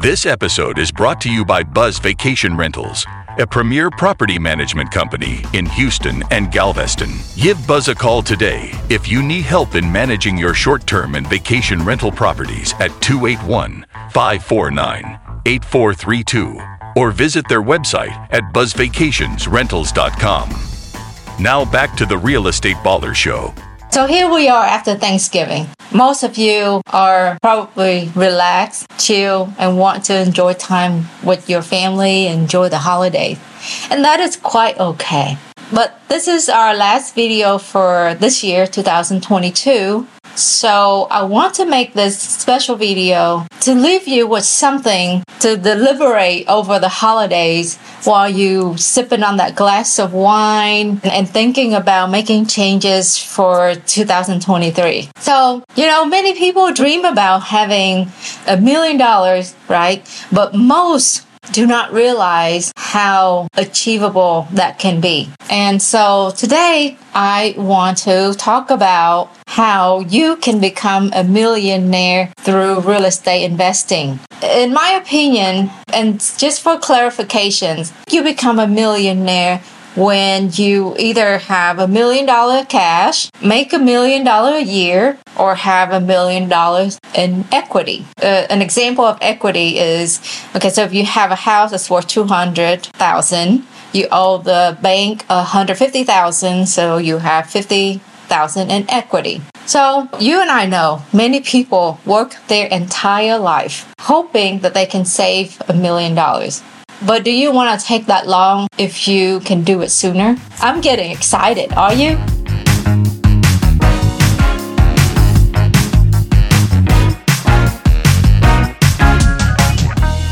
This episode is brought to you by Buzz Vacation Rentals, a premier property management company in Houston and Galveston. Give Buzz a call today if you need help in managing your short term and vacation rental properties at 281 549 8432 or visit their website at buzzvacationsrentals.com. Now back to the Real Estate Baller Show. So here we are after Thanksgiving. Most of you are probably relaxed, chill, and want to enjoy time with your family, enjoy the holidays. And that is quite okay. But this is our last video for this year, 2022. So I want to make this special video to leave you with something to deliberate over the holidays while you sipping on that glass of wine and thinking about making changes for 2023. So, you know, many people dream about having a million dollars, right? But most do not realize how achievable that can be. And so today I want to talk about how you can become a millionaire through real estate investing. In my opinion, and just for clarifications, you become a millionaire when you either have a million dollar cash, make a million dollar a year, or have a million dollars in equity. Uh, an example of equity is okay, so if you have a house that's worth 200,000, you owe the bank 150,000, so you have 50,000 in equity. So you and I know many people work their entire life hoping that they can save a million dollars. But do you want to take that long if you can do it sooner? I'm getting excited. Are you?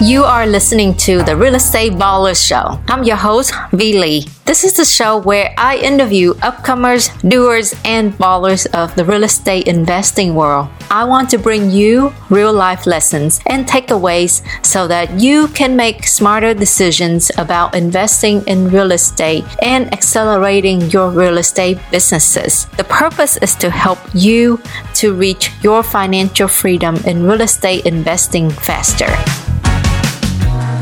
You are listening to the Real Estate Baller Show. I'm your host, Vee Lee. This is the show where I interview upcomers, doers, and ballers of the real estate investing world. I want to bring you real life lessons and takeaways so that you can make smarter decisions about investing in real estate and accelerating your real estate businesses. The purpose is to help you to reach your financial freedom in real estate investing faster.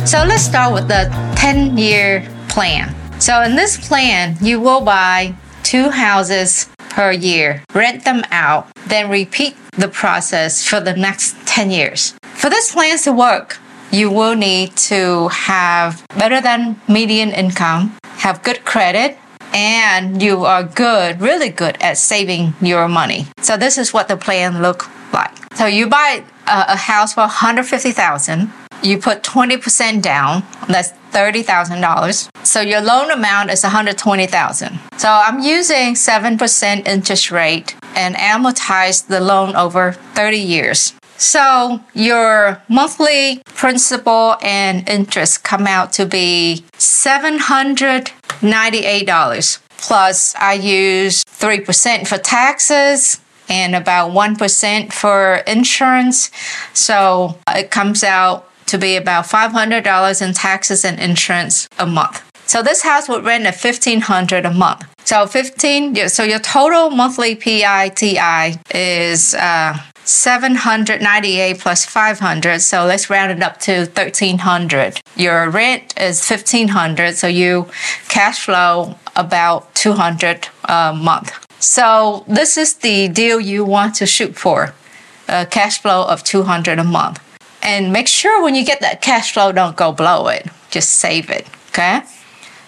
So let's start with the 10 year plan. So in this plan, you will buy two houses per year, rent them out, then repeat the process for the next 10 years. For this plan to work, you will need to have better than median income, have good credit, and you are good, really good at saving your money. So this is what the plan look like. So you buy a, a house for 150,000 you put 20% down, that's $30,000. So your loan amount is 120,000. So I'm using 7% interest rate and amortize the loan over 30 years. So your monthly principal and interest come out to be $798 plus I use 3% for taxes and about 1% for insurance. So it comes out to be about $500 in taxes and insurance a month. So this house would rent at 1500 a month. So 15, so your total monthly PITI is uh, 798 plus 500. So let's round it up to 1300. Your rent is 1500. So you cash flow about 200 a month. So this is the deal you want to shoot for. A cash flow of 200 a month and make sure when you get that cash flow, don't go blow it. Just save it. Okay.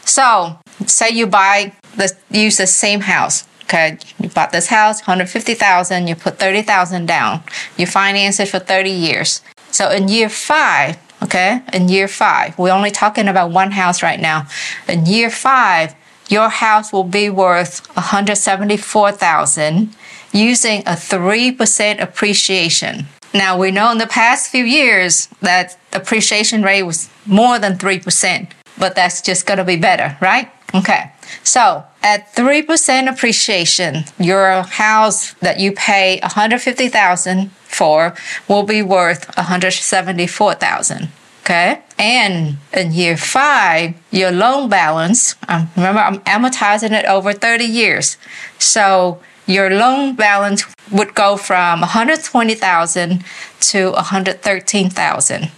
So say you buy the use the same house. Okay, you bought this house, 150,000, you put 30,000 down. You finance it for 30 years. So in year 5, okay? In year 5, we're only talking about one house right now. In year 5, your house will be worth 174,000 using a 3% appreciation. Now we know in the past few years that appreciation rate was more than 3%, but that's just going to be better, right? Okay. So at 3% appreciation, your house that you pay 150,000 for will be worth 174,000. Okay. And in year five, your loan balance, um, remember I'm amortizing it over 30 years. So your loan balance would go from 120,000 to 113,000.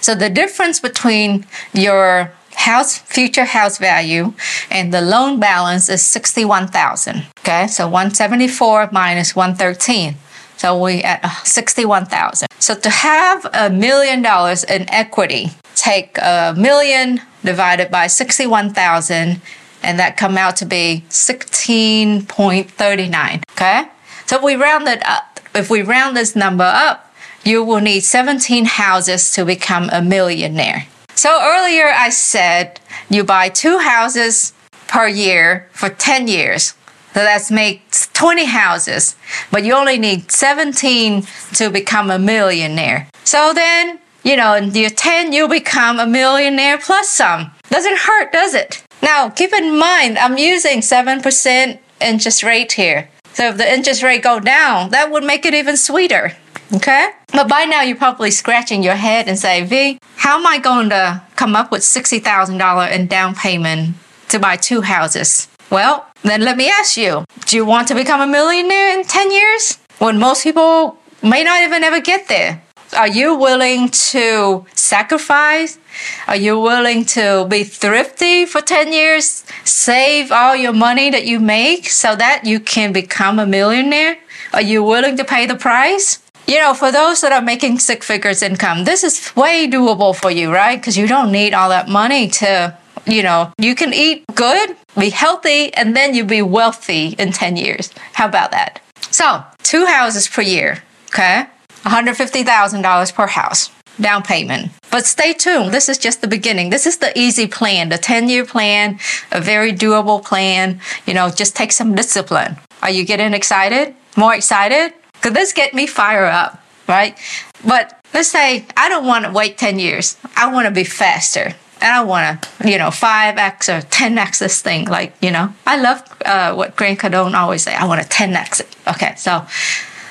So the difference between your house future house value and the loan balance is 61,000. Okay? So 174 minus 113. So we at uh, 61,000. So to have a million dollars in equity, take a million divided by 61,000 and that come out to be 16.39. Okay? So if we round it up, if we round this number up, you will need 17 houses to become a millionaire. So earlier I said you buy two houses per year for 10 years. So that makes 20 houses, but you only need 17 to become a millionaire. So then, you know, in year 10, you become a millionaire plus some. Doesn't hurt, does it? Now, keep in mind, I'm using 7% interest rate here. So if the interest rate go down, that would make it even sweeter. Okay? But by now you're probably scratching your head and say, Vee, how am I going to come up with $60,000 in down payment to buy two houses? Well, then let me ask you, do you want to become a millionaire in 10 years? When most people may not even ever get there. Are you willing to sacrifice? Are you willing to be thrifty for 10 years? Save all your money that you make so that you can become a millionaire? Are you willing to pay the price? You know, for those that are making six figures income, this is way doable for you, right? Because you don't need all that money to, you know, you can eat good, be healthy, and then you'll be wealthy in 10 years. How about that? So, two houses per year, okay? $150,000 per house down payment. But stay tuned. This is just the beginning. This is the easy plan, the 10 year plan, a very doable plan. You know, just take some discipline. Are you getting excited? More excited? Because this get me fired up, right? But let's say I don't want to wait 10 years. I want to be faster. And I want to, you know, 5x or 10x this thing. Like, you know, I love uh, what Grant Cardone always say. I want to 10x it. Okay, so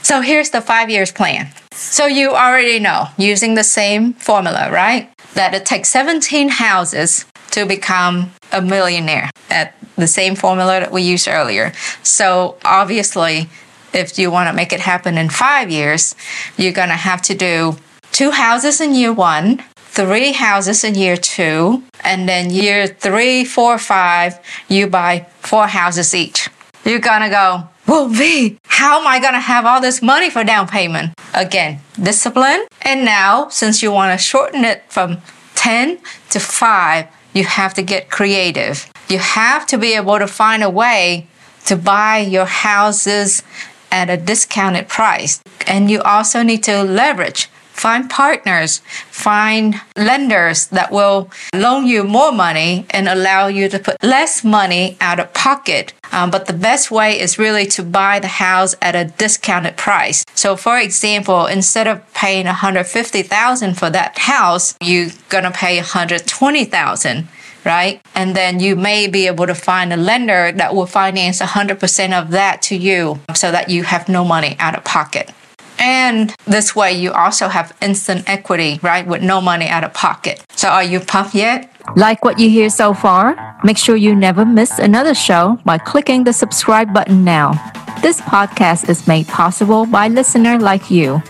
so here's the five years plan. So you already know, using the same formula, right? That it takes 17 houses to become a millionaire at the same formula that we used earlier. So obviously, if you want to make it happen in five years, you're going to have to do two houses in year one, three houses in year two, and then year three, four, five, you buy four houses each. You're going to go, well, Vee, how am I going to have all this money for down payment? Again, discipline. And now, since you want to shorten it from 10 to 5, you have to get creative. You have to be able to find a way to buy your houses at a discounted price. And you also need to leverage find partners, find lenders that will loan you more money and allow you to put less money out of pocket. Um, but the best way is really to buy the house at a discounted price. So, for example, instead of paying 150,000 for that house, you're gonna pay 120,000 right? And then you may be able to find a lender that will finance 100% of that to you so that you have no money out of pocket. And this way, you also have instant equity, right? With no money out of pocket. So, are you pumped yet? Like what you hear so far? Make sure you never miss another show by clicking the subscribe button now. This podcast is made possible by listener like you.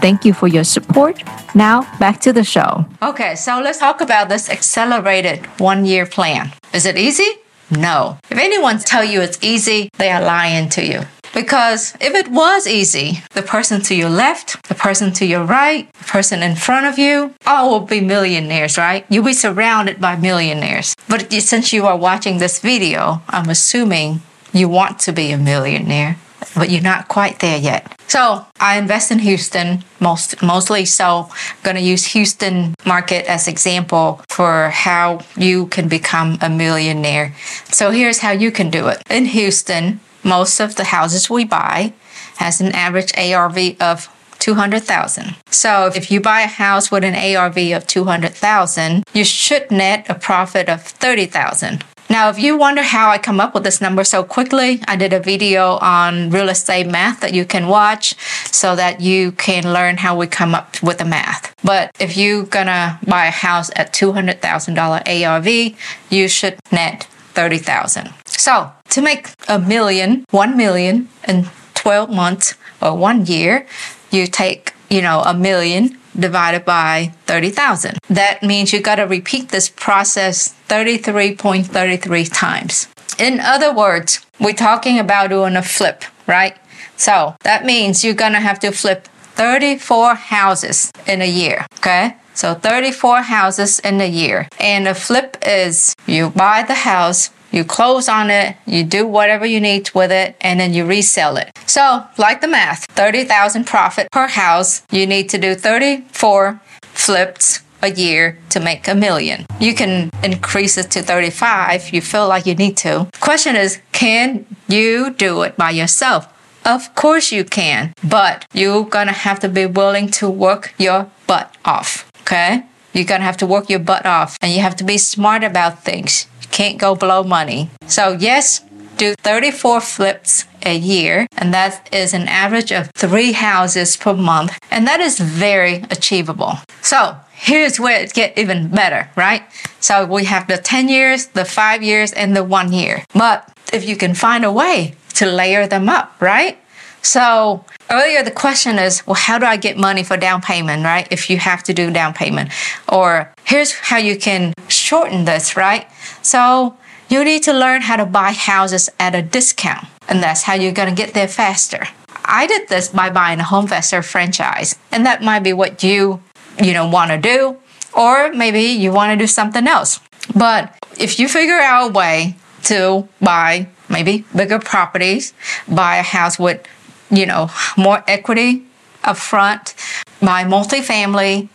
Thank you for your support. Now, back to the show. Okay, so let's talk about this accelerated one year plan. Is it easy? No. If anyone tell you it's easy, they are lying to you. Because if it was easy, the person to your left, the person to your right, the person in front of you, all will be millionaires, right? You'll be surrounded by millionaires. But since you are watching this video, I'm assuming you want to be a millionaire, but you're not quite there yet. So I invest in Houston most mostly so I'm gonna use Houston market as example for how you can become a millionaire. So here's how you can do it. In Houston, most of the houses we buy has an average ARV of 200,000. So if you buy a house with an ARV of 200,000, you should net a profit of 30,000. Now, if you wonder how I come up with this number so quickly, I did a video on real estate math that you can watch so that you can learn how we come up with the math. But if you're gonna buy a house at $200,000 ARV, you should net 30,000. So to make a million, one million in 12 months or one year, you take, you know, a million divided by 30,000. That means you got to repeat this process 33.33 times. In other words, we're talking about doing a flip, right? So that means you're going to have to flip 34 houses in a year, okay? So 34 houses in a year. And the flip is you buy the house, you close on it, you do whatever you need with it, and then you resell it. So, like the math, 30,000 profit per house, you need to do 34 flips a year to make a million. You can increase it to 35 if you feel like you need to. Question is, can you do it by yourself? Of course you can, but you're gonna have to be willing to work your butt off. Okay? You're gonna have to work your butt off and you have to be smart about things. You can't go blow money. So, yes, do 34 flips a year, and that is an average of three houses per month, and that is very achievable. So, here's where it gets even better, right? So, we have the 10 years, the five years, and the one year. But if you can find a way to layer them up, right? So, earlier the question is, well, how do I get money for down payment, right? If you have to do down payment. Or here's how you can shorten this, right? So, you need to learn how to buy houses at a discount, and that's how you're to get there faster. I did this by buying a home HomeVestor franchise, and that might be what you, you know, want to do, or maybe you want to do something else. But if you figure out a way to buy maybe bigger properties, buy a house with, you know, more equity up front, buy multifamily,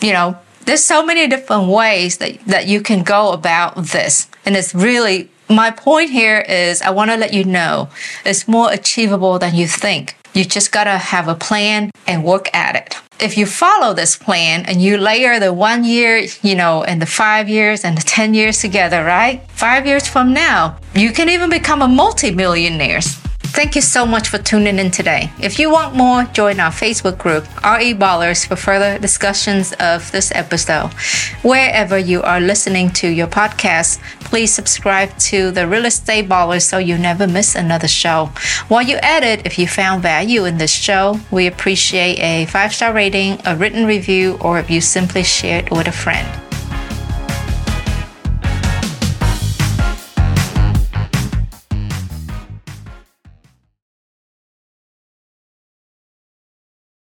you know, there's so many different ways that, that you can go about this. And it's really, my point here is I want to let you know it's more achievable than you think. You just got to have a plan and work at it. If you follow this plan and you layer the one year, you know, and the five years and the 10 years together, right? Five years from now, you can even become a multimillionaire. Thank you so much for tuning in today. If you want more, join our Facebook group, RE Ballers, for further discussions of this episode. Wherever you are listening to your podcast, please subscribe to the Real Estate Ballers so you never miss another show. While you at it, if you found value in this show, we appreciate a five star rating, a written review, or if you simply share it with a friend.